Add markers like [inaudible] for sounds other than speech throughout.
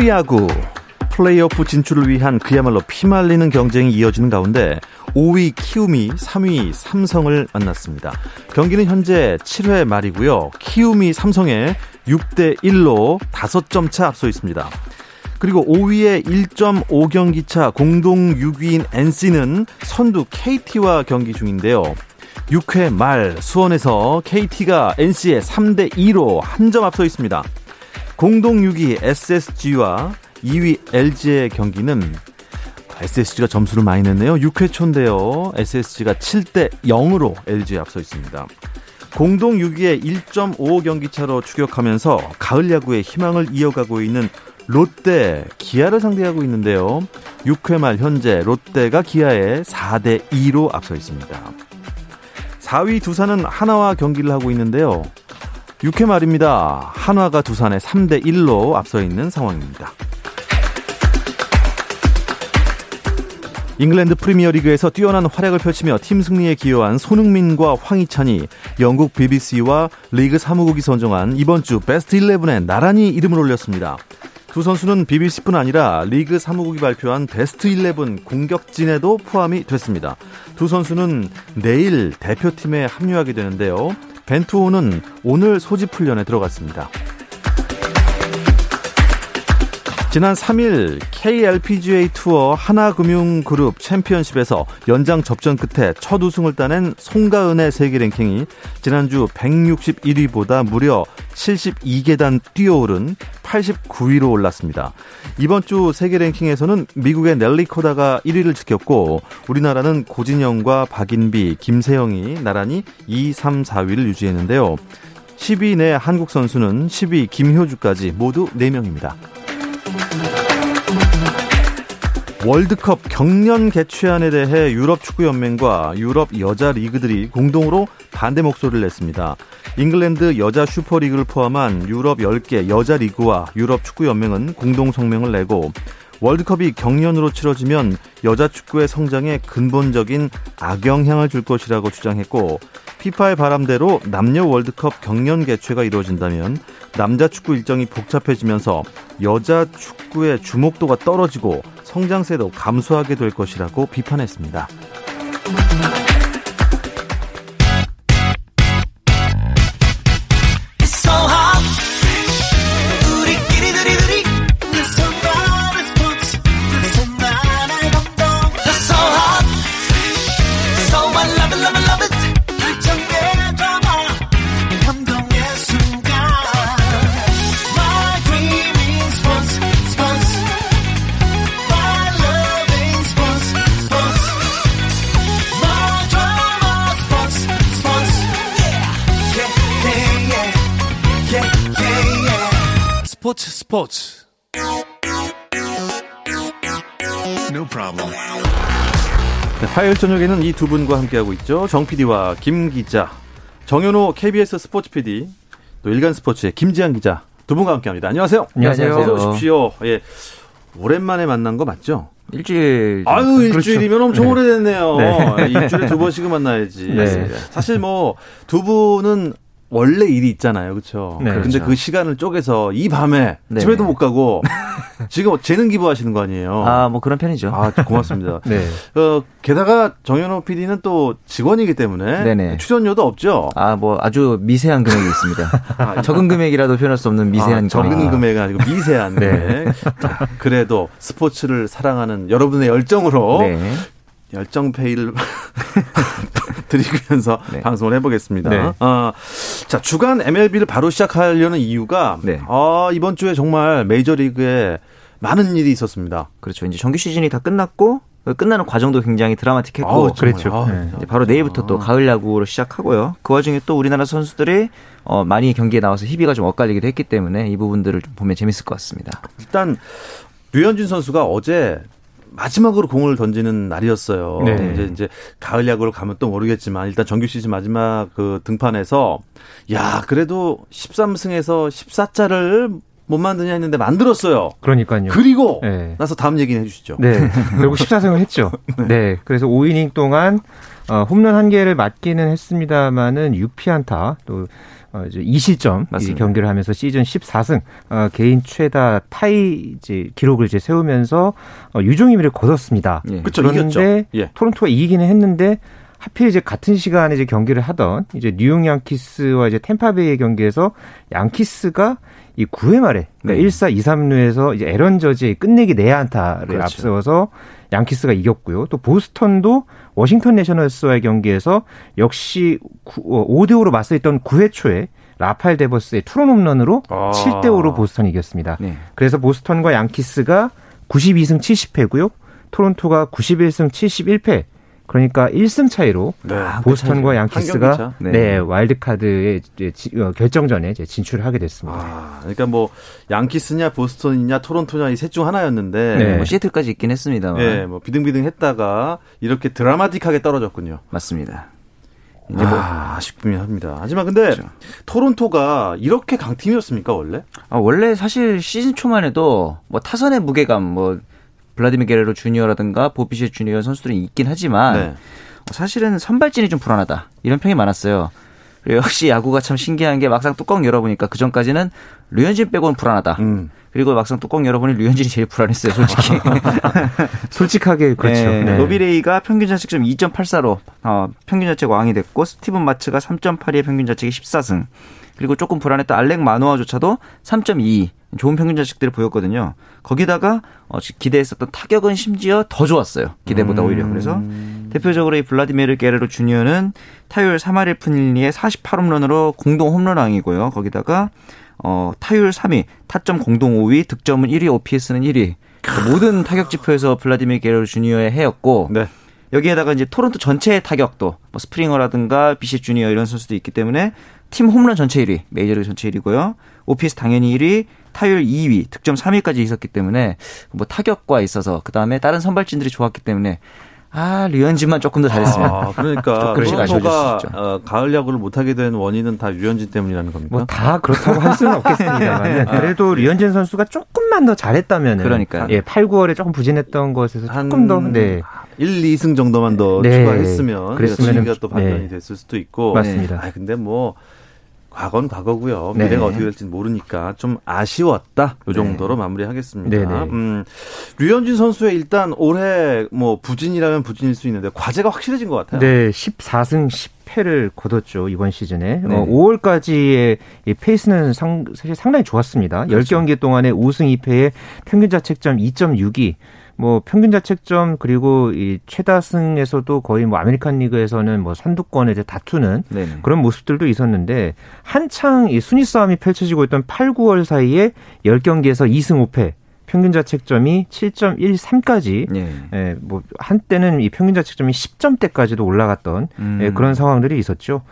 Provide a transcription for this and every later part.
프로야구 플레이오프 진출을 위한 그야말로 피말리는 경쟁이 이어지는 가운데 5위 키움이 3위 삼성을 만났습니다. 경기는 현재 7회 말이고요. 키움이 삼성에 6대 1로 5점 차 앞서 있습니다. 그리고 5위의 1.5경기 차 공동 6위인 NC는 선두 KT와 경기 중인데요. 6회 말 수원에서 KT가 NC에 3대 2로 한 점 앞서 있습니다. 공동 6위 SSG와 2위 LG의 경기는 SSG가 점수를 많이 냈네요. 6회 초인데요. SSG가 7대 0으로 LG에 앞서 있습니다. 공동 6위의 1.5 경기 차로 추격하면서 가을 야구의 희망을 이어가고 있는 롯데, 기아를 상대하고 있는데요. 6회 말 현재 롯데가 기아에 4대 2로 앞서 있습니다. 4위 두산은 하나와 경기를 하고 있는데요. 6회 말입니다. 한화가 두산에 3대 1로 앞서 있는 상황입니다. 잉글랜드 프리미어리그에서 뛰어난 활약을 펼치며 팀 승리에 기여한 손흥민과 황희찬이 영국 BBC와 리그 사무국이 선정한 이번 주 베스트 11에 나란히 이름을 올렸습니다. 두 선수는 BBC뿐 아니라 리그 사무국이 발표한 베스트 11 공격진에도 포함이 됐습니다. 두 선수는 내일 대표팀에 합류하게 되는데요. 벤투호는 오늘 소집 훈련에 들어갔습니다. 지난 3일 KLPGA 투어 하나금융그룹 챔피언십에서 연장 접전 끝에 첫 우승을 따낸 송가은의 세계 랭킹이 지난주 161위보다 무려 72계단 뛰어오른 89위로 올랐습니다. 이번 주 세계 랭킹에서는 미국의 넬리 코다가 1위를 지켰고 우리나라는 고진영과 박인비, 김세영이 나란히 2, 3, 4위를 유지했는데요. 10위 내 한국 선수는 10위 김효주까지 모두 4명입니다. 월드컵 경년 개최안에 대해 유럽 축구 연맹과 유럽 여자 리그들이 공동으로 반대 목소리를 냈습니다. 잉글랜드 여자 슈퍼리그를 포함한 유럽 10개 여자 리그와 유럽 축구 연맹은 공동 성명을 내고 월드컵이 경년으로 치러지면 여자 축구의 성장에 근본적인 악영향을 줄 것이라고 주장했고 피파의 바람대로 남녀 월드컵 경년 개최가 이루어진다면 남자 축구 일정이 복잡해지면서 여자 축구의 주목도가 떨어지고 성장세도 감소하게 될 것이라고 비판했습니다. 스포츠 No problem. 네, 화요일 저녁에는 이 두 분과 함께하고 있죠. 정 PD와 김 기자, 정현호 KBS 스포츠 PD, 또 일간 스포츠의 김지한 기자 두 분과 함께합니다. 안녕하세요. 안녕하세요. 어서 오십시오. 예, 오랜만에 만난 거 맞죠? 일주일. 아유, 그렇죠. 일주일이면 엄청 네. 오래됐네요. 네. 일주일에 두 번씩은 만나야지. 네. 사실 뭐, 두 분은 원래 일이 있잖아요. 그렇죠? 네, 근데 그렇죠. 그 시간을 쪼개서 이 밤에 네. 집에도 못 가고 [laughs] 지금 재능 기부하시는 거 아니에요? 아, 뭐 그런 편이죠. 아, 고맙습니다. [laughs] 네. 어, 게다가 정현호 PD는 또 직원이기 때문에 네네. 출연료도 없죠? 아, 뭐 아주 미세한 금액이 있습니다. [laughs] 아, 적은 금액이라도 표현할 수 없는 미세한 아, 적은 금액 이 아니고 미세한 네. 금액. 자, 그래도 스포츠를 사랑하는 여러분의 열정으로 네. 열정페이를 드리면서 네. 방송을 해보겠습니다. 네. 어, 자 주간 MLB를 바로 시작하려는 이유가 네. 어, 이번 주에 정말 메이저리그에 많은 일이 있었습니다. 그렇죠. 이제 정규 시즌이 다 끝났고 끝나는 과정도 굉장히 드라마틱했고 아우, 그랬죠. 아, 네. 이제 바로 내일부터 또 가을 야구로 시작하고요. 그 와중에 또 우리나라 선수들이 어, 많이 경기에 나와서 희비가 좀 엇갈리기도 했기 때문에 이 부분들을 좀 보면 재밌을 것 같습니다. 일단 류현진 선수가 어제 마지막으로 공을 던지는 날이었어요. 네. 이제 이제 가을 야구를 가면 또 모르겠지만 일단 정규 시즌 마지막 그 등판에서 야 그래도 13승에서 14자를 못 만드냐 했는데 만들었어요. 그러니까요. 그리고 네. 나서 다음 얘기는 해주시죠. 네. 결국 14승을 했죠. [laughs] 네. 그래서 5이닝 동안 어, 홈런 한 개를 맞기는 했습니다만은 6피안타 또 어, 이제 2실점 이 맞습니다. 경기를 하면서 시즌 14승 어, 개인 최다 타이 이제 기록을 이제 세우면서 어, 유종의미를 거뒀습니다. 예. 그쵸, 그런데 이겼죠. 예. 토론토가 이기기는 했는데 하필 이제 같은 시간에 이제 경기를 하던 이제 뉴욕 양키스와 이제 템파베이의 경기에서 양키스가 이 9회 말에 그러니까 네. 1사 2, 3루에서 이제 에런 저지의 끝내기 내안타를 그렇죠. 앞세워서 양키스가 이겼고요. 또 보스턴도 워싱턴 내셔널스와의 경기에서 역시 5대 5로 맞서있던 9회 초에 라파엘 데버스의 투런 홈런으로 아. 7대 5로 보스턴이 이겼습니다. 네. 그래서 보스턴과 양키스가 92승 70패고요. 토론토가 91승 71패. 그러니까 1승 차이로 네. 보스턴과 한 양키스가. 네. 네. 와일드카드의 어, 결정전에 이제 진출을 하게 됐습니다. 아, 그러니까 뭐 양키스냐 보스턴이냐 토론토냐 이 셋 중 하나였는데 네. 뭐 시애틀까지 있긴 했습니다만 예, 뭐 비등비등했다가 이렇게 드라마틱하게 떨어졌군요. 맞습니다. 이제 뭐 아쉽긴 합니다. 하지만 근데 토론토가 이렇게 강팀이었습니까 원래? 아, 원래 사실 시즌 초만 해도 뭐 타선의 무게감, 뭐 블라디미 게레로 주니어라든가 보비시 주니어 선수들이 있긴 하지만 네. 사실은 선발진이 좀 불안하다 이런 평이 많았어요. 역시 야구가 참 신기한 게 막상 뚜껑 열어보니까 그 전까지는 류현진 빼고는 불안하다. 음. 그리고 막상 뚜껑 열어보니 류현진이 제일 불안했어요, 솔직히. [laughs] 솔직하게 그렇죠. 네, 네. 로비레이가 평균 자책점 2.84로 어, 평균 자책 왕이 됐고 스티븐 마츠가 3.82의 평균 자책이 14승. 그리고 조금 불안했던 알렉 마노아조차도 3.2 좋은 평균 자책들을 보였거든요. 거기다가 어, 기대했었던 타격은 심지어 더 좋았어요. 기대보다 오히려. 그래서 대표적으로 이 블라디미르 게레로 주니어는 타율 3할 1푼 1리에 48홈런으로 공동 홈런왕이고요. 거기다가 어, 타율 3위, 타점 공동 5위, 득점은 1위, OPS는 1위. 그러니까 모든 타격 지표에서 블라디미르 게레로 주니어의 해였고 네. 여기에다가 이제 토론토 전체의 타격도 뭐 스프링어라든가 비시 주니어 이런 선수도 있기 때문에 팀 홈런 전체 1위, 메이저리그 전체 1위고요. OPS 당연히 1위, 타율 2위, 득점 3위까지 있었기 때문에 뭐 타격과 있어서 그 다음에 다른 선발진들이 좋았기 때문에 아 류현진만 조금 더 잘했으면 아, 그러니까 [laughs] 토론토가. 어, 가을 야구를 못하게 된 원인은 다 류현진 때문이라는 겁니까? 뭐 다 그렇다고 할 수는 없겠습니다만 그래도 류현진 선수가 조금만 더 잘했다면 그러니까요. 예, 8, 9월에 조금 부진했던 것에서 한 조금 더 네. 1, 2승 정도만 더 네. 추가했으면 분위기가 또 반전이 네. 됐을 수도 있고. 맞습니다. 아 근데 뭐 과거는 과거고요. 네. 미래가 어떻게 될지 모르니까 좀 아쉬웠다. 요 정도로 마무리하겠습니다. 네, 네. 음, 류현진 선수의 일단 올해 뭐 부진이라면 부진일 수 있는데 과제가 확실해진 것 같아요. 네, 14승 10패를 거뒀죠, 이번 시즌에. 네. 어, 5월까지의 이 페이스는 상, 사실 상당히 좋았습니다. 그렇죠. 10경기 동안에 5승 2패에 평균 자책점 2.62. 뭐 평균 자책점 그리고 이 최다승에서도 거의 뭐 아메리칸 리그에서는 뭐 선두권에 이제 다투는 네네. 그런 모습들도 있었는데 한창 이 순위 싸움이 펼쳐지고 있던 8, 9월 사이에 10경기에서 2승 5패 평균 자책점이 7.13까지 예. 예, 뭐 한때는 이 평균 자책점이 10점대까지도 올라갔던 음. 예, 그런 상황들이 있었죠.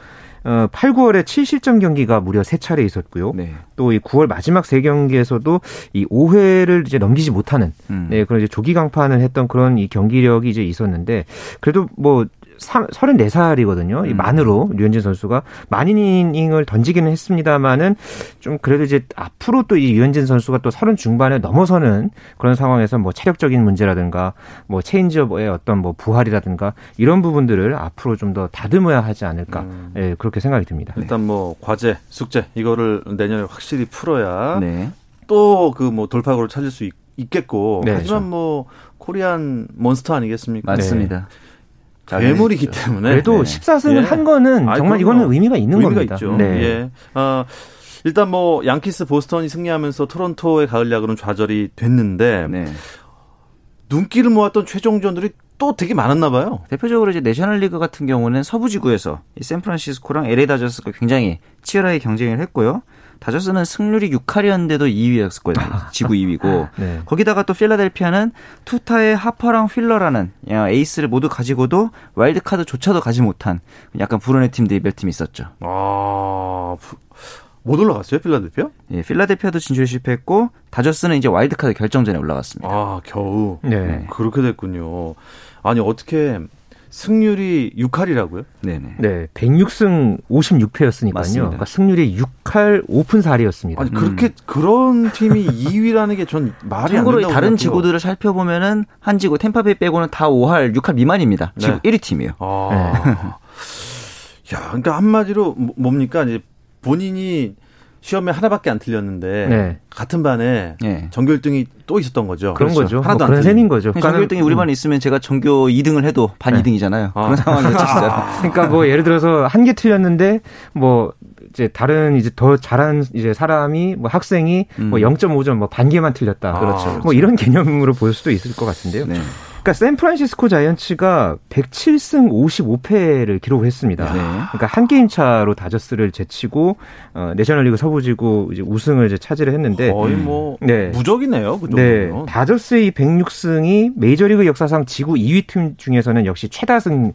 어, 8, 9월에 7실점 경기가 무려 3차례 있었고요. 네. 또이 9월 마지막 세 경기에서도 이 5회를 이제 넘기지 못하는 음. 네, 그런 이제 조기 강판을 했던 그런 이 경기력이 이제 있었는데 그래도 뭐 34살이거든요. 이 음. 만으로 류현진 선수가 많은 이닝을 던지기는 했습니다만은 좀 그래도 이제 앞으로 또 이 류현진 선수가 또 서른 중반에 넘어서는 그런 상황에서 뭐 체력적인 문제라든가 뭐 체인지업의 어떤 뭐 부활이라든가 이런 부분들을 앞으로 좀 더 다듬어야 하지 않을까 음. 예, 그렇게 생각이 듭니다. 일단 뭐 과제, 숙제 이거를 내년에 확실히 풀어야 네. 또그 뭐 돌파구를 찾을 수 있, 겠고 네, 하지만 그렇죠. 뭐 코리안 몬스터 아니겠습니까? 맞습니다. 괴물이기 때문에 그래도 네. 14승을 예. 한 거는 정말 그럼요. 이거는 의미가 있는 의미가 겁니다. 있죠. 네. 예. 어, 일단 뭐 양키스 보스턴이 승리하면서 토론토의 가을 야구는 좌절이 됐는데 네. 눈길을 모았던 최종전들이 또 되게 많았나 봐요. 대표적으로 이제 내셔널리그 같은 경우는 서부 지구에서 샌프란시스코랑 LA 다저스가 굉장히 치열하게 경쟁을 했고요. 다저스는 승률이 6할이었는데도 2위였거든요. [laughs] 지구 2위고. 네. 거기다가 또 필라델피아는 투타의 하퍼랑 휠러라는 에이스를 모두 가지고도 와일드카드조차도 가지 못한 약간 불운의 팀들이 몇 팀 있었죠. 아, 못 올라갔어요, 필라델피아? 예, 필라델피아도 진출에 실패했고 다저스는 이제 와일드카드 결정전에 올라갔습니다. 아, 겨우. 네. 그렇게 됐군요. 아니, 어떻게 승률이 6할이라고요? 네네. 네. 106승 56패였으니까요. 맞습니다. 그러니까 승률이 6할 5푼 4리였습니다. 아니, 그렇게 음. 그런 팀이 2위라는 게 전 말이 안 된다고 다른 지구들을 살펴보면은 한 지구 템파베이 빼고는 다 5할, 6할 미만입니다. 지금 네. 1위 팀이에요. 아. 네. [laughs] 야, 그러니까 한마디로 뭐, 뭡니까? 이제 본인이 시험에 하나밖에 안 틀렸는데 네. 같은 반에 네. 전교 1등이 또 있었던 거죠. 그런 그렇죠. 거죠. 하나도 뭐 그런 셈인 거죠. 전교 1등이 우리 반에 있으면 제가 전교 2등을 해도 반 네. 2등이잖아요. 아. 그런 상황이었죠, 진짜. 그러니까 뭐 예를 들어서 한 개 틀렸는데 뭐 이제 다른 이제 더 잘한 이제 사람이 뭐 학생이 뭐 음. 뭐 0.5점 뭐 반 개만 틀렸다. 아, 그렇죠, 그렇죠. 뭐 이런 개념으로 볼 수도 있을 것 같은데요. 네. 그러니까 샌프란시스코 자이언츠가 107승 55패를 기록했습니다. 네. 그러니까 한 게임 차로 다저스를 제치고 어, 내셔널리그 서부지구 이제 우승을 이제 차지를 했는데 거의 뭐 네. 무적이네요. 그 네. 다저스의 106승이 메이저리그 역사상 지구 2위 팀 중에서는 역시 최다승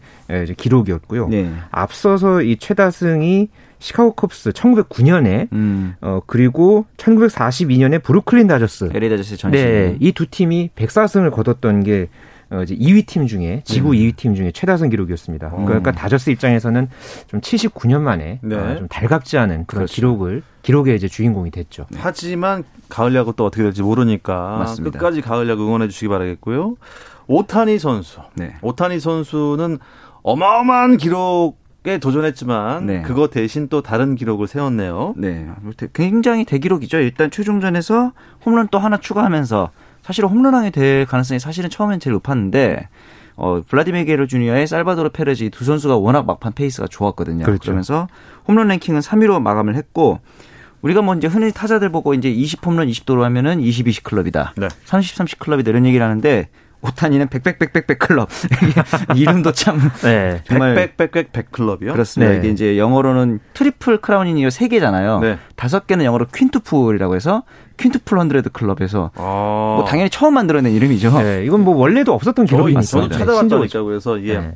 기록이었고요. 네. 앞서서 이 최다승이 시카고 컵스 1909년에 음. 어 그리고 1942년에 브루클린 다저스 LA 다저스 전시 네, 이 두 팀이 104승을 거뒀던 게 어, 이제 2위 팀 중에 지구 음. 2위 팀 중에 최다승 기록이었습니다. 어. 그러니까 다저스 입장에서는 좀 79년 만에 네. 어, 좀 달갑지 않은 그런 그렇죠. 기록을 기록의 이제 주인공이 됐죠. 네. 하지만 가을 야구 또 어떻게 될지 모르니까 맞습니다. 끝까지 가을 야구 응원해 주시기 바라겠고요. 오타니 선수. 네. 오타니 선수는 어마어마한 기록에 도전했지만 네. 그거 대신 또 다른 기록을 세웠네요. 네. 굉장히 대기록이죠. 일단 최종전에서 홈런 또 하나 추가하면서 사실 홈런왕이 될 가능성이 사실은 처음엔 제일 높았는데 어, 블라디미르 게레로 주니어와 살바도르 페레즈 두 선수가 워낙 막판 페이스가 좋았거든요. 그렇죠. 그러면서 홈런 랭킹은 3위로 마감을 했고 우리가 뭐 이제 흔히 타자들 보고 이제 20 홈런 20도루 하면은 20, 20 클럽이다. 네. 30, 30 클럽이다 이런 얘기를 하는데 오타니는 백백백백백 클럽 [laughs] 이름도 참 네. 정말 백백백백 백 클럽이요? 그렇습니다. 네. 이게 이제 영어로는 triple crown이니요 세 개잖아요. 네. 다섯 개는 영어로 quintuple이라고 해서 quintuple hundred club에서 아. 뭐 당연히 처음 만들어낸 이름이죠. 네, 이건 뭐 원래도 없었던 기록이니까. 저도 찾아봤다니까 그래서 이게 네.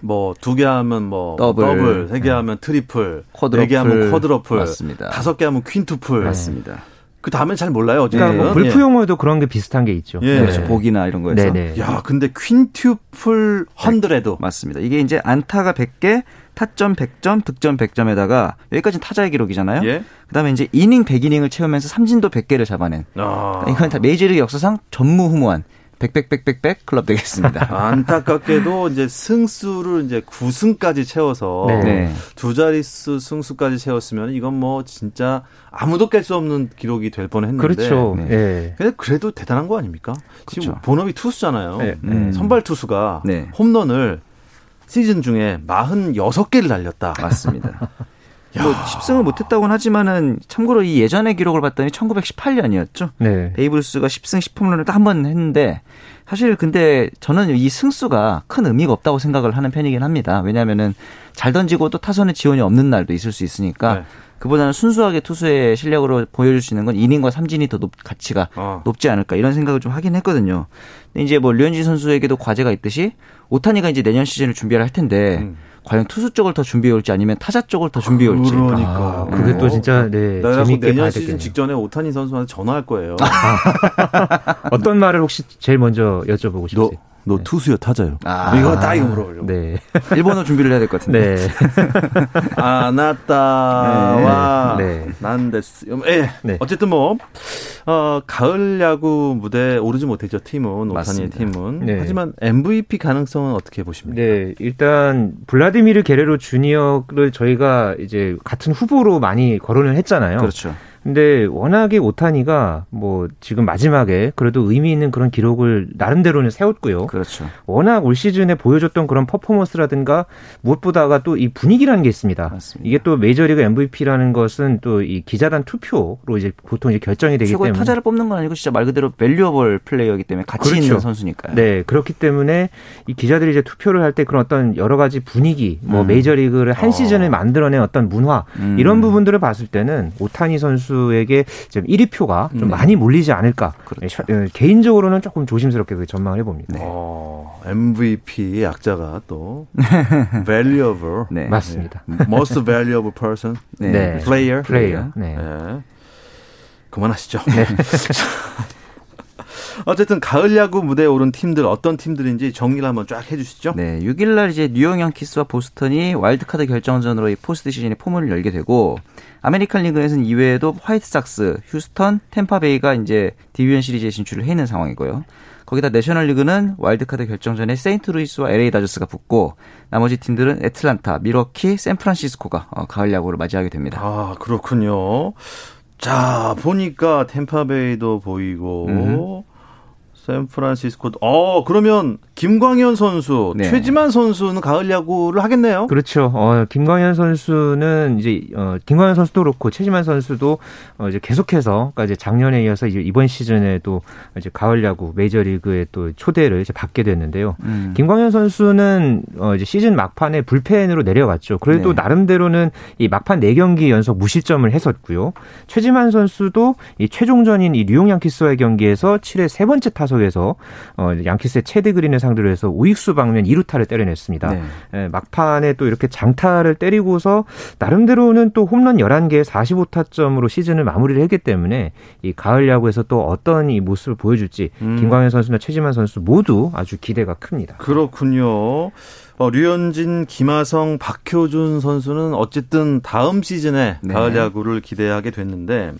뭐두 개 하면 뭐 double, double 세개 네. 하면 triple, quadruple, 네개 하면 quadruple, 맞습니다. 다섯 개 하면 quintuple, 맞습니다. 그 다음엔 잘 몰라요. 어쨌든. 그러니까 뭐 불프 용어에도 예. 그런 게 비슷한 게 있죠. 예. 그렇죠. 복이나 이런 거에서. 네네. 야, 근데 quintuple hundred도 맞습니다. 이게 이제 안타가 100개, 타점 100점, 득점 100점에다가 여기까지 타자의 기록이잖아요. 예. 그다음에 이제 이닝 100이닝을 채우면서 삼진도 100개를 잡아낸. 아. 이건 다 메이저리그 역사상 전무후무한 백백백백백 클럽 되겠습니다. [laughs] 안타깝게도 이제 승수를 이제 9승까지 채워서 네. 네. 두 자릿수 승수까지 채웠으면 이건 뭐 진짜 아무도 깰 수 없는 기록이 될 뻔했는데. 그렇죠. 네. 네. 근데 그래도 대단한 거 아닙니까? 그렇죠. 지금 본업이 투수잖아요. 네. 음. 선발 투수가 네. 홈런을 시즌 중에 46개를 날렸다. 맞습니다. [laughs] 뭐 10승을 못했다고는 하지만은 참고로 이 예전의 기록을 봤더니 1918년이었죠. 네. 베이브루스가 10승 10홈런을 딱 한 번 했는데 사실 근데 저는 이 승수가 큰 의미가 없다고 생각을 하는 편이긴 합니다. 왜냐하면은 잘 던지고 또 타선에 지원이 없는 날도 있을 수 있으니까 네. 그보다는 순수하게 투수의 실력으로 보여줄 수 있는 건 이닝과 삼진이 더 높, 가치가 어. 높지 않을까 이런 생각을 좀 하긴 했거든요. 근데 이제 뭐 류현진 선수에게도 과제가 있듯이 오타니가 이제 내년 시즌을 준비를 할 텐데 음. 과연 투수 쪽을 더 준비해 올지 아니면 타자 쪽을 더 준비해 올지. 그러니까. 아, 그게 또 진짜 네. 재밌게 내년 시즌 직전에 오타니 선수한테 전화할 거예요. [laughs] 어떤 말을 혹시 제일 먼저 여쭤보고 싶으세요? 너 네. 투수요 타자요? 아. 이거 딱 이거 물어보려고. 네. 일본어 준비를 해야 될 것 같은데. 네. [laughs] 아나타와 네. 난데스. 예. 네. 어쨌든 뭐 어, 가을 야구 무대에 오르지 못했죠 팀은 오타니의 팀은. 네. 하지만 MVP 가능성은 어떻게 보십니까? 네, 일단 블라디미르 게레로 주니어를 저희가 이제 같은 후보로 많이 거론을 했잖아요. 그렇죠. 근데 워낙에 오타니가 뭐 지금 마지막에 그래도 의미 있는 그런 기록을 나름대로는 세웠고요. 그렇죠. 워낙 올 시즌에 보여줬던 그런 퍼포먼스라든가 무엇보다가 또 이 분위기라는 게 있습니다. 맞습니다. 이게 또 메이저리그 MVP라는 것은 또 이 기자단 투표로 이제 보통 이제 결정이 되기 최고의 때문에 타자를 뽑는 건 아니고 진짜 말 그대로 valuable player이기 때문에 가치 그렇죠. 있는 선수니까요. 네, 그렇기 때문에 이 기자들이 이제 투표를 할 때 그런 어떤 여러 가지 분위기, 뭐 음. 메이저리그를 한 어. 시즌을 만들어낸 어떤 문화 음. 이런 부분들을 봤을 때는 오타니 선수 에게 좀 1위 표가 좀 네. 많이 몰리지 않을까. 그렇죠. 예, 개인적으로는 조금 조심스럽게 그 전망을 해봅니다. 네. 어, MVP 약자가 또 [laughs] valuable, 네. 맞습니다. most valuable person, 네. 네. player. player. 네. 예. 그만하시죠. [laughs] 어쨌든 가을 야구 무대에 오른 팀들 어떤 팀들인지 정리를 한번 쫙 해주시죠. 네, 6일날 이제 뉴욕 양키스와 보스턴이 와일드카드 결정전으로 이 포스트 시즌의 포문을 열게 되고 아메리칸 리그에서는 이외에도 화이트삭스, 휴스턴, 템파베이가 이제 디비전 시리즈에 진출을 해 있는 상황이고요. 거기다 내셔널 리그는 와일드카드 결정전에 세인트루이스와 LA 다저스가 붙고 나머지 팀들은 애틀란타, 밀워키, 샌프란시스코가 어, 가을 야구를 맞이하게 됩니다. 아 그렇군요. 자 보니까 템파베이도 보이고 샌프란시스코. 어 그러면 김광현 선수, 네. 최지만 선수는 가을 야구를 하겠네요. 그렇죠. 어, 김광현 선수는 이제 어, 김광현 선수도 그렇고 최지만 선수도 어, 이제 계속해서 그러니까 이제 작년에 이어서 이제 이번 시즌에도 이제 가을 야구 메이저리그에 또 초대를 이제 받게 됐는데요. 음. 김광현 선수는 어, 이제 시즌 막판에 불펜으로 내려갔죠. 그래도 네. 나름대로는 이 막판 4경기 연속 무실점을 했었고요. 최지만 선수도 이 최종전인 이 뉴욕 양키스와의 경기에서 7회 세 번째 타석 에서 어, 양키스의 체드 그린을 상대로 해서 우익수 방면 2루타를 때려냈습니다. 네. 예, 막판에 또 이렇게 장타를 때리고서 나름대로는 또 홈런 11개 45타점으로 시즌을 마무리를 했기 때문에 이 가을 야구에서 또 어떤 이 모습을 보여줄지 음. 김광현 선수나 최지만 선수 모두 아주 기대가 큽니다. 그렇군요. 어, 류현진, 김하성, 박효준 선수는 어쨌든 다음 시즌에 네. 가을 야구를 기대하게 됐는데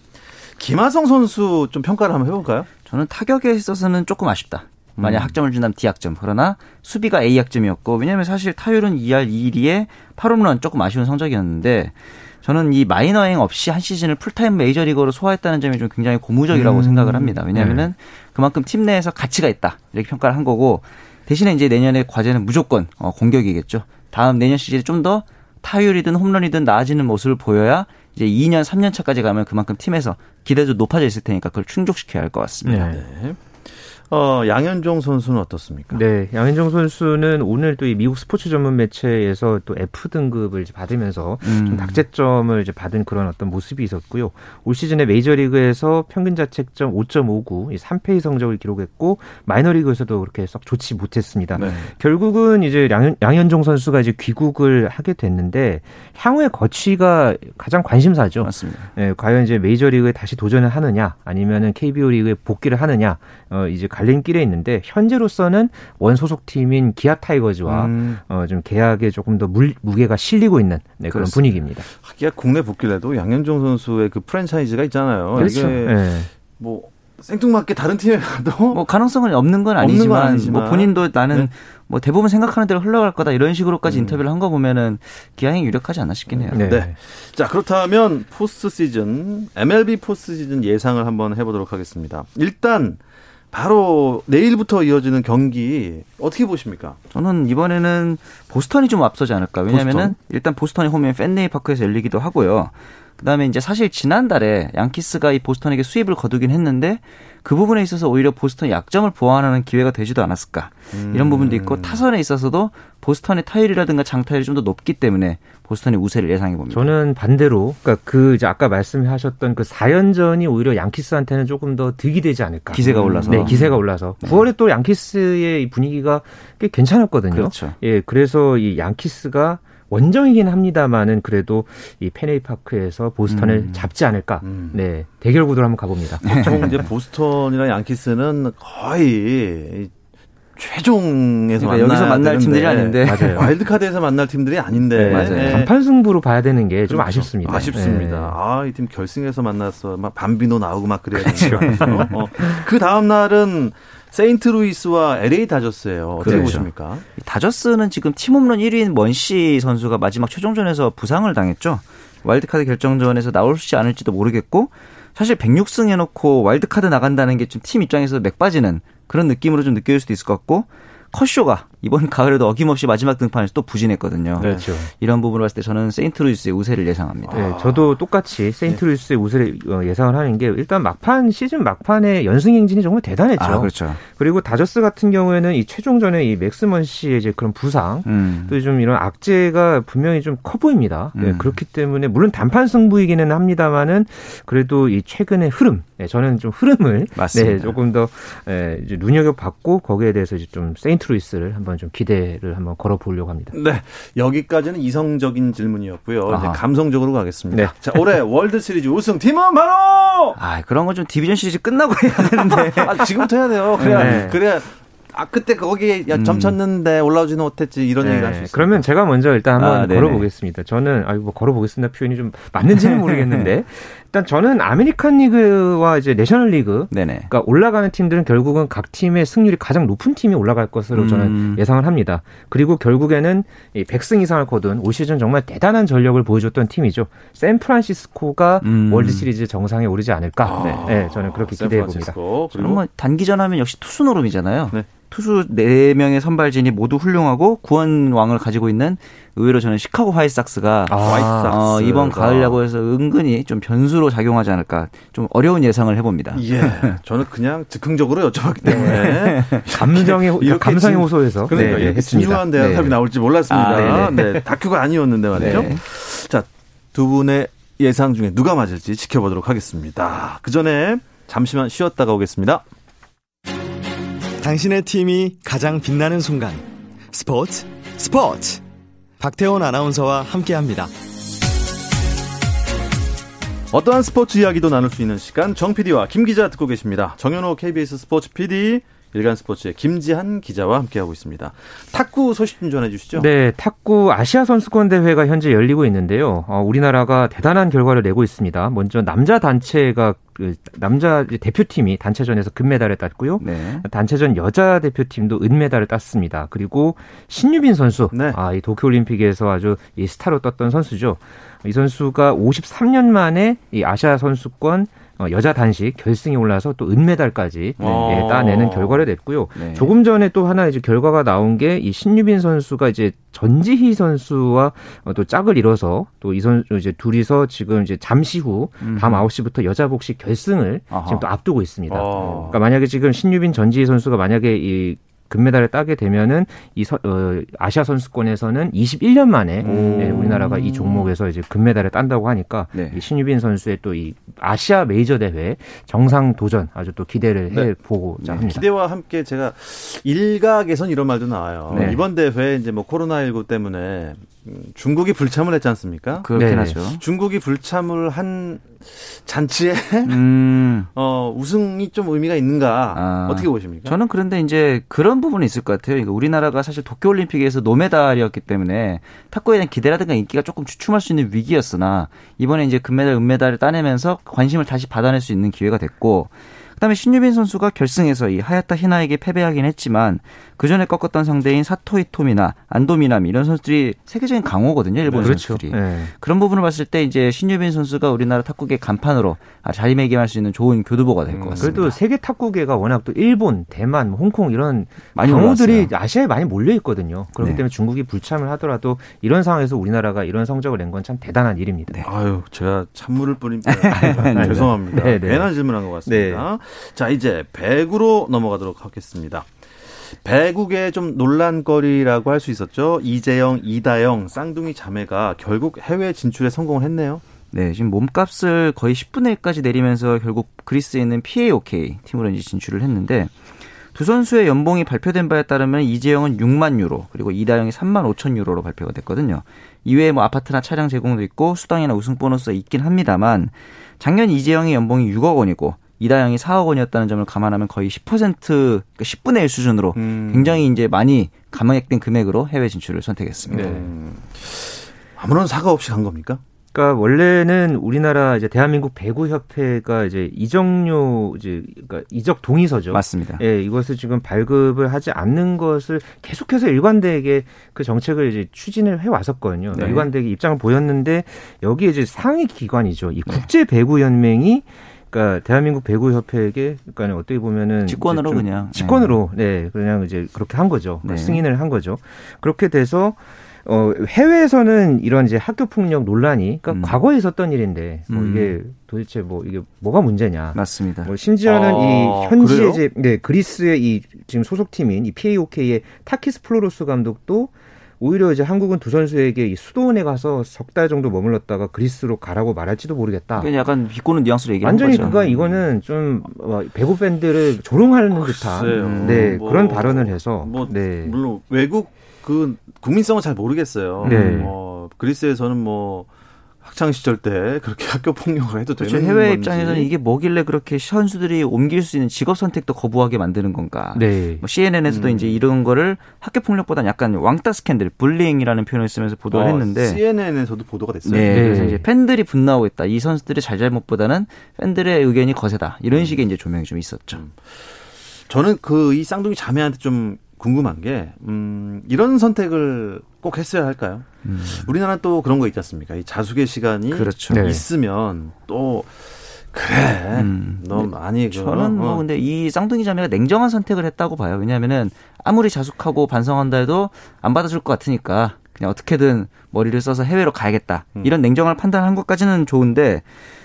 김하성 선수 좀 평가를 한번 해볼까요? 저는 타격에 있어서는 조금 아쉽다. 만약 음. 학점을 준다면 D학점. 그러나 수비가 A 학점이었고 왜냐하면 사실 타율은 2할 2리에 8홈런 조금 아쉬운 성적이었는데 저는 이 마이너행 없이 한 시즌을 풀타임 메이저리거로 소화했다는 점이 좀 굉장히 고무적이라고 음. 생각을 합니다. 왜냐하면은 그만큼 팀 내에서 가치가 있다 이렇게 평가를 한 거고 대신에 이제 내년의 과제는 무조건 어, 공격이겠죠. 다음 내년 시즌에 좀 더 타율이든 홈런이든 나아지는 모습을 보여야 이제 2년 3년 차까지 가면 그만큼 팀에서 기대도 높아져 있을 테니까 그걸 충족시켜야 할 것 같습니다. 네. 네. 어, 양현종 선수는 어떻습니까? 네, 양현종 선수는 오늘 또 이 미국 스포츠 전문 매체에서 또 F 등급을 받으면서 좀 음. 낙제점을 이제 받은 그런 어떤 모습이 있었고요. 올 시즌에 메이저리그에서 평균 자책점 5.59, 이 3패의 성적을 기록했고 마이너리그에서도 그렇게 썩 좋지 못했습니다. 네. 결국은 이제 양현, 양현종 선수가 이제 귀국을 하게 됐는데 향후의 거취가 가장 관심사죠. 맞습니다. 예, 과연 이제 메이저리그에 다시 도전을 하느냐, 아니면은 KBO 리그에 복귀를 하느냐, 어, 이제 갈림길에 있는데 현재로서는 원 소속 팀인 기아 타이거즈와 음, 어, 좀 계약에 조금 더 물, 무게가 실리고 있는 네, 그런 그렇습니다. 분위기입니다. 하기야 국내 복귀라도 양현종 선수의 그 프랜차이즈가 있잖아요. 그렇죠. 이게 예. 뭐 생뚱맞게 다른 팀에 가도 [laughs] 뭐 가능성은 없는 건 없는 아니지만, 건 아니지만. 뭐 본인도 나는 네. 뭐 대부분 생각하는 대로 흘러갈 거다 이런 식으로까지 음. 인터뷰를 한 거 보면은 기아행이 유력하지 않나 싶긴 해요. 네. 네. 자, 그렇다면 포스트 시즌, MLB 포스트 시즌 예상을 한번 해보도록 하겠습니다. 일단, 바로 내일부터 이어지는 경기 어떻게 보십니까? 저는 이번에는 보스턴이 좀 앞서지 않을까. 왜냐면은 보스턴? 일단 보스턴이 홈에 펜웨이 파크에서 열리기도 하고요. 그다음에 이제 사실 지난달에 양키스가 이 보스턴에게 수입을 거두긴 했는데 그 부분에 있어서 오히려 보스턴 약점을 보완하는 기회가 되지도 않았을까. 이런 부분도 있고 음. 타선에 있어서도 보스턴의 타율이라든가 장타율이 좀 더 높기 때문에 보스턴이 우세를 예상해 봅니다. 저는 반대로, 그러니까 그 이제 아까 말씀하셨던 그 4연전이 오히려 양키스한테는 조금 더 득이 되지 않을까. 기세가 올라서. 네, 기세가 올라서. 9월에 또 양키스의 이 분위기가 꽤 괜찮았거든요. 그렇죠. 예, 그래서 이 양키스가 원정이긴 합니다만은 그래도 이 페네이 파크에서 보스턴을 음. 잡지 않을까. 음. 네, 대결 구도를 한번 가봅니다. 보통 이제 보스턴이나 양키스는 거의 최종에서 그러니까 여기서 만날 되는데 팀들이 아닌데. 맞아요. [laughs] 와일드카드에서 만날 팀들이 아닌데 네, 맞아요. 네. 단판 승부로 봐야 되는 게좀 그렇죠. 아쉽습니다. 아쉽습니다. 네. 아, 이 팀 결승에서 만났어. 막 밤비노 나오고 막 그래야 되는 거 어, 그 다음 날은 세인트루이스와 LA 다저스예요. 어떻게 그렇죠. 보십니까? 다저스는 지금 팀 홈런 1위인 먼시 선수가 마지막 최종전에서 부상을 당했죠. 와일드카드 결정전에서 나올지 않을지도 모르겠고 사실 106승 해놓고 와일드카드 나간다는 게 좀 팀 입장에서 맥 빠지는 그런 느낌으로 좀 느껴질 수도 있을 것 같고 커쇼가 이번 가을에도 어김없이 마지막 등판에서 또 부진했거든요. 그렇죠. 이런 부분을 봤을 때 저는 세인트루이스의 우세를 예상합니다. 네, 저도 똑같이 세인트루이스의 우세를 어, 예상을 하는 게 일단 막판 시즌 막판에 연승 행진이 정말 대단했죠. 아, 그렇죠. 그리고 다저스 같은 경우에는 이 최종전에 이 맥스 먼시의 이제 그런 부상 음. 또 좀 이런 악재가 분명히 좀 커 보입니다. 네, 음. 그렇기 때문에 물론 단판 승부이기는 합니다만은 그래도 이 최근의 흐름, 네, 저는 좀 흐름을 맞습니다. 네, 조금 더 에, 이제 눈여겨 봤고 거기에 대해서 이제 좀 세인트루이스를 한번 좀 기대를 한번 걸어 보려고 합니다. 네. 여기까지는 이성적인 질문이었고요. 이제 아하. 감성적으로 가겠습니다. 네. 자, 올해 [laughs] 월드 시리즈 우승 팀은 바로 아 그런 건 좀 디비전 시리즈 끝나고 해야 되는데. [laughs] 아, 지금부터 해야 돼요. 그래야 네. 그래야 아 그때 거기에 점 음. 쳤는데 올라오지는 못했지 이런 얘기를 할 수 네, 있어요. 그러면 제가 먼저 일단 한번 아. 걸어보겠습니다. 저는 아이고 뭐 걸어보겠습니다 표현이 좀 맞는지는 [laughs] 모르겠는데 일단 저는 아메리칸 리그와 이제 내셔널 리그 네네. 그러니까 올라가는 팀들은 결국은 각 팀의 승률이 가장 높은 팀이 올라갈 것으로 저는 음. 예상을 합니다. 그리고 결국에는 이 100승 이상을 거둔 올 시즌 정말 대단한 전력을 보여줬던 팀이죠. 샌프란시스코가 음. 월드 시리즈 정상에 오르지 않을까? 아, 네, 저는 그렇게 기대해 봅니다. 저는 뭐 단기전 하면 역시 투수 노름이잖아요. 네. 투수 4명의 선발진이 모두 훌륭하고 구원왕을 가지고 있는 의외로 저는 시카고 화이트삭스가 아. 어, 이번 가을 야구에서 은근히 좀 변수로 작용하지 않을까 좀 어려운 예상을 해봅니다. 예, [laughs] 저는 그냥 즉흥적으로 여쭤봤기 때문에 [laughs] 감정의 호- 이렇게 감성의 진- 호소에서 그러니까 네, 했습니다. 진중한 대답이 네. 나올지 몰랐습니다. 아, 네, 다큐가 아니었는데 말이죠. 네. 자, 두 분의 예상 중에 누가 맞을지 지켜보도록 하겠습니다. 그 전에 잠시만 쉬었다가 오겠습니다. 당신의 팀이 가장 빛나는 순간 스포츠 스포츠 박태원 아나운서와 함께합니다. 어떠한 스포츠 이야기도 나눌 수 있는 시간 정 PD와 김 기자 듣고 계십니다. 정현호 KBS 스포츠 PD, 일간 스포츠의 김지한 기자와 함께하고 있습니다. 탁구 소식 좀 전해주시죠. 네, 탁구 아시아 선수권 대회가 현재 열리고 있는데요. 어, 우리나라가 대단한 결과를 내고 있습니다. 먼저 남자 단체가 그 남자 대표팀이 단체전에서 금메달을 땄고요. 네. 단체전 여자 대표팀도 은메달을 땄습니다. 그리고 신유빈 선수, 네. 아, 이 도쿄올림픽에서 아주 이 스타로 떴던 선수죠. 이 선수가 53년 만에 이 아시아 선수권 어, 여자 단식 결승에 올라서 또 은메달까지 네. 예, 따내는 결과를 냈고요. 네. 조금 전에 또 하나 이제 결과가 나온 게 이 신유빈 선수가 이제 전지희 선수와 어, 또 짝을 이뤄서 또 이 선수 이제 둘이서 지금 이제 잠시 후밤 9시부터 여자 복식 결승을 아하. 지금 또 앞두고 있습니다. 어. 그러니까 만약에 지금 신유빈 전지희 선수가 만약에 이 금메달을 따게 되면은 이 서- 어, 아시아 선수권에서는 21년 만에 예, 우리나라가 이 종목에서 이제 금메달을 딴다고 하니까 네. 이 신유빈 선수의 또 이 아시아 메이저 대회 정상 도전 아주 또 기대를 네. 해 보고자 네, 합니다. 기대와 함께 제가 일각에선 이런 말도 나와요. 네. 이번 대회 이제 뭐 코로나19 때문에 음, 중국이 불참을 했지 않습니까? 그렇긴 네. 하죠. 중국이 불참을 한 잔치에 음. [laughs] 어, 우승이 좀 의미가 있는가 아. 어떻게 보십니까? 저는 그런데 이제 그런 부분이 있을 것 같아요. 그러니까 우리나라가 사실 도쿄올림픽에서 노메달이었기 때문에 탁구에 대한 기대라든가 인기가 조금 주춤할 수 있는 위기였으나 이번에 이제 금메달, 은메달을 따내면서 관심을 다시 받아낼 수 있는 기회가 됐고 그다음에 신유빈 선수가 결승에서 이 하야타 히나에게 패배하긴 했지만 그 전에 꺾었던 상대인 사토이 토미나 안도미나미 이런 선수들이 세계적인 강호거든요. 일본 그렇죠. 선수들이. 네. 그런 부분을 봤을 때 이제 신유빈 선수가 우리나라 탁구계 간판으로 아, 자리매김할 수 있는 좋은 교두보가 될 것 같습니다. 음, 그래도 세계 탁구계가 워낙 또 일본, 대만, 뭐 홍콩 이런 강호들이. 아시아에 많이 몰려 있거든요. 그렇기 네. 때문에 중국이 불참을 하더라도 이런 상황에서 우리나라가 이런 성적을 낸 건 참 대단한 일입니다. 아유, 제가 찬물을 뿌립니다. [laughs] 죄송합니다. 네, 네. 괜한 질문한 것 같습니다. 자, 이제 배구로 넘어가도록 하겠습니다. 배구계 좀 논란거리라고 할 수 있었죠. 이재영, 이다영, 쌍둥이 자매가 결국 해외 진출에 성공을 했네요. 네, 지금 몸값을 거의 10분의 1까지 내리면서 결국 그리스에 있는 PAOK 팀으로 이제 진출을 했는데 두 선수의 연봉이 발표된 바에 따르면 이재영은 6만 유로 그리고 이다영이 3만 5천 유로로 발표가 됐거든요. 이외에 뭐 아파트나 차량 제공도 있고 수당이나 우승 보너스가 있긴 합니다만 작년 이재영의 연봉이 6억 원이고 이다영이 4억 원이었다는 점을 감안하면 거의 10% 그러니까 10분의 1 수준으로 음. 굉장히 이제 많이 감액된 금액으로 해외 진출을 선택했습니다. 음. 아무런 사과 없이 간 겁니까? 그러니까 원래는 우리나라 이제 대한민국 배구 협회가 이제 이적료 이제 그러니까 이적 동의서죠. 맞습니다. 예, 이것을 지금 발급을 하지 않는 것을 계속해서 일관되게 그 정책을 이제 추진을 해 왔었거든요. 네. 일관되게 입장을 보였는데 여기에 이제 상위 기관이죠. 이 국제 배구 연맹이 그러니까 대한민국 배구 협회에게 그러니까 어떻게 보면은 직권으로 그냥. 직권으로 네 그냥 이제 그렇게 한 거죠. 네. 승인을 한 거죠. 그렇게 돼서 어 해외에서는 이런 이제 학교 폭력 논란이 그러니까 음. 과거에 있었던 일인데 뭐 음. 이게 도대체 뭐 이게 뭐가 문제냐. 맞습니다. 뭐 심지어는 아, 이 현지의 그래요? 이제 네, 그리스의 이 지금 소속팀인 이 PAOK의 타키스 플로로스 감독도 오히려 이제 한국은 두 선수에게 이 수도원에 가서 석 달 정도 머물렀다가 그리스로 가라고 말할지도 모르겠다. 그냥 약간 비꼬는 뉘앙스로 얘기하는 완전히 거죠. 그가 이거는 좀 어, 배구 팬들을 조롱하는 듯한 글쎄요. 네 뭐, 그런 발언을 해서 뭐 네. 물론 외국 그 국민성은 잘 모르겠어요. 네. 어, 그리스에서는 뭐 학창 시절 때 그렇게 [laughs] 학교 폭력을 해도 그렇죠. 되는 해외 건지. 입장에서는 이게 뭐길래 그렇게 선수들이 옮길 수 있는 직업 선택도 거부하게 만드는 건가. 네. 뭐 CNN에서도 음. 이제 이런 거를 학교 폭력보다는 약간 왕따 스캔들, 불링이라는 표현을 쓰면서 보도를 어, 했는데 CNN에서도 보도가 됐어요. 네, 네. 그래서 이제 팬들이 분노하고 있다. 이 선수들의 잘잘못보다는 팬들의 의견이 거세다. 이런 식의 이제 조명이 좀 있었죠. 음. 저는 그 이 쌍둥이 자매한테 좀 궁금한 게 음, 이런 선택을 꼭 했어야 할까요? 음. 우리나라는 또 그런 거 있지 않습니까? 이 자숙의 시간이 그렇죠. 네. 있으면 또 그래 음. 너 많이 그, 저는 뭐 어, 근데 이 쌍둥이 자매가 냉정한 선택을 했다고 봐요. 왜냐하면은 아무리 자숙하고 반성한다 해도 안 받아줄 것 같으니까 그냥 어떻게든 머리를 써서 해외로 가야겠다. 음. 이런 냉정한 판단한 것까지는 좋은데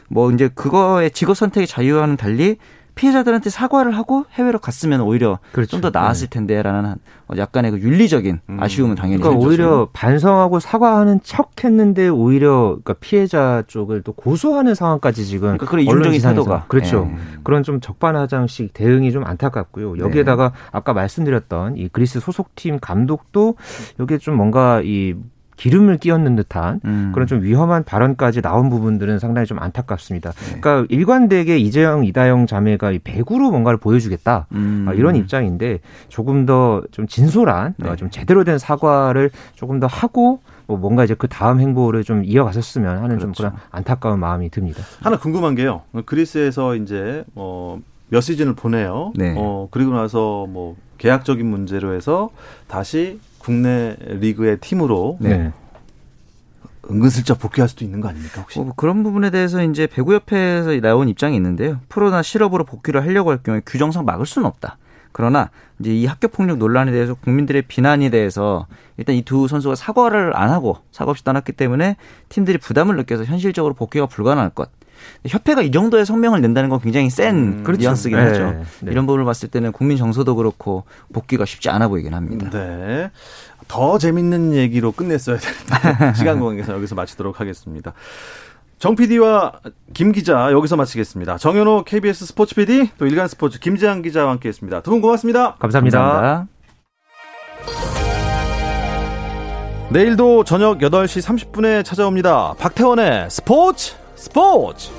뭐 이제 그거의 직업 선택의 자유와는 달리 피해자들한테 사과를 하고 해외로 갔으면 오히려 그렇죠. 좀더 나았을 텐데라는 한 약간의 그 윤리적인 음. 아쉬움은 당연히 그러니까. 오히려 반성하고 사과하는 척 했는데 오히려 그러니까 피해자 쪽을 또 고소하는 상황까지 지금 그러니까 그런 언론 이중적인. 태도가 그렇죠. 예. 그런 좀 적반하장식 대응이 좀 안타깝고요. 여기에다가 아까 말씀드렸던 이 그리스 소속팀 감독도 여기에 좀 뭔가 이 기름을 끼얹는 듯한 음. 그런 좀 위험한 발언까지 나온 부분들은 상당히 좀 안타깝습니다. 그러니까 일관되게 이재영, 이다영 자매가 이 배구로 뭔가를 보여주겠다 음. 아, 이런 입장인데 조금 더 좀 진솔한 네. 어, 좀 제대로 된 사과를 조금 더 하고 뭐 뭔가 이제 그 다음 행보를 좀 이어갔었으면 하는 좀 그렇죠. 그런 안타까운 마음이 듭니다. 하나 궁금한 게요. 그리스에서 이제 어, 몇 시즌을 보내요. 네. 어, 그리고 나서 뭐 계약적인 문제로 해서 다시 국내 리그의 팀으로 네. 은근슬쩍 복귀할 수도 있는 거 아닙니까 혹시? 뭐 그런 부분에 대해서 이제 배구협회에서 나온 입장이 있는데요. 프로나 실업으로 복귀를 하려고 할 경우에 규정상 막을 수는 없다. 그러나 이제 이 학교 폭력 논란에 대해서 국민들의 비난에 대해서 일단 이 두 선수가 사과를 안 하고 사과 없이 떠났기 때문에 팀들이 부담을 느껴서 현실적으로 복귀가 불가능할 것. 협회가 이 정도의 성명을 낸다는 건 굉장히 센 음, 그렇죠. 뉘앙스긴 네, 하죠. 네. 이런 부분을 봤을 때는 국민 정서도 그렇고 복귀가 쉽지 않아 보이긴 합니다. 네. 더 재밌는 얘기로 끝냈어야 되는데 [laughs] 시간 관계상 여기서 마치도록 하겠습니다. 정 PD와 김 기자 여기서 마치겠습니다. 정현호 KBS 스포츠 PD 또 일간 스포츠 김재한 기자와 함께했습니다. 두 분 고맙습니다. 감사합니다. 감사합니다. 내일도 저녁 8시 30분에 찾아옵니다. 박태원의 스포츠 스포츠.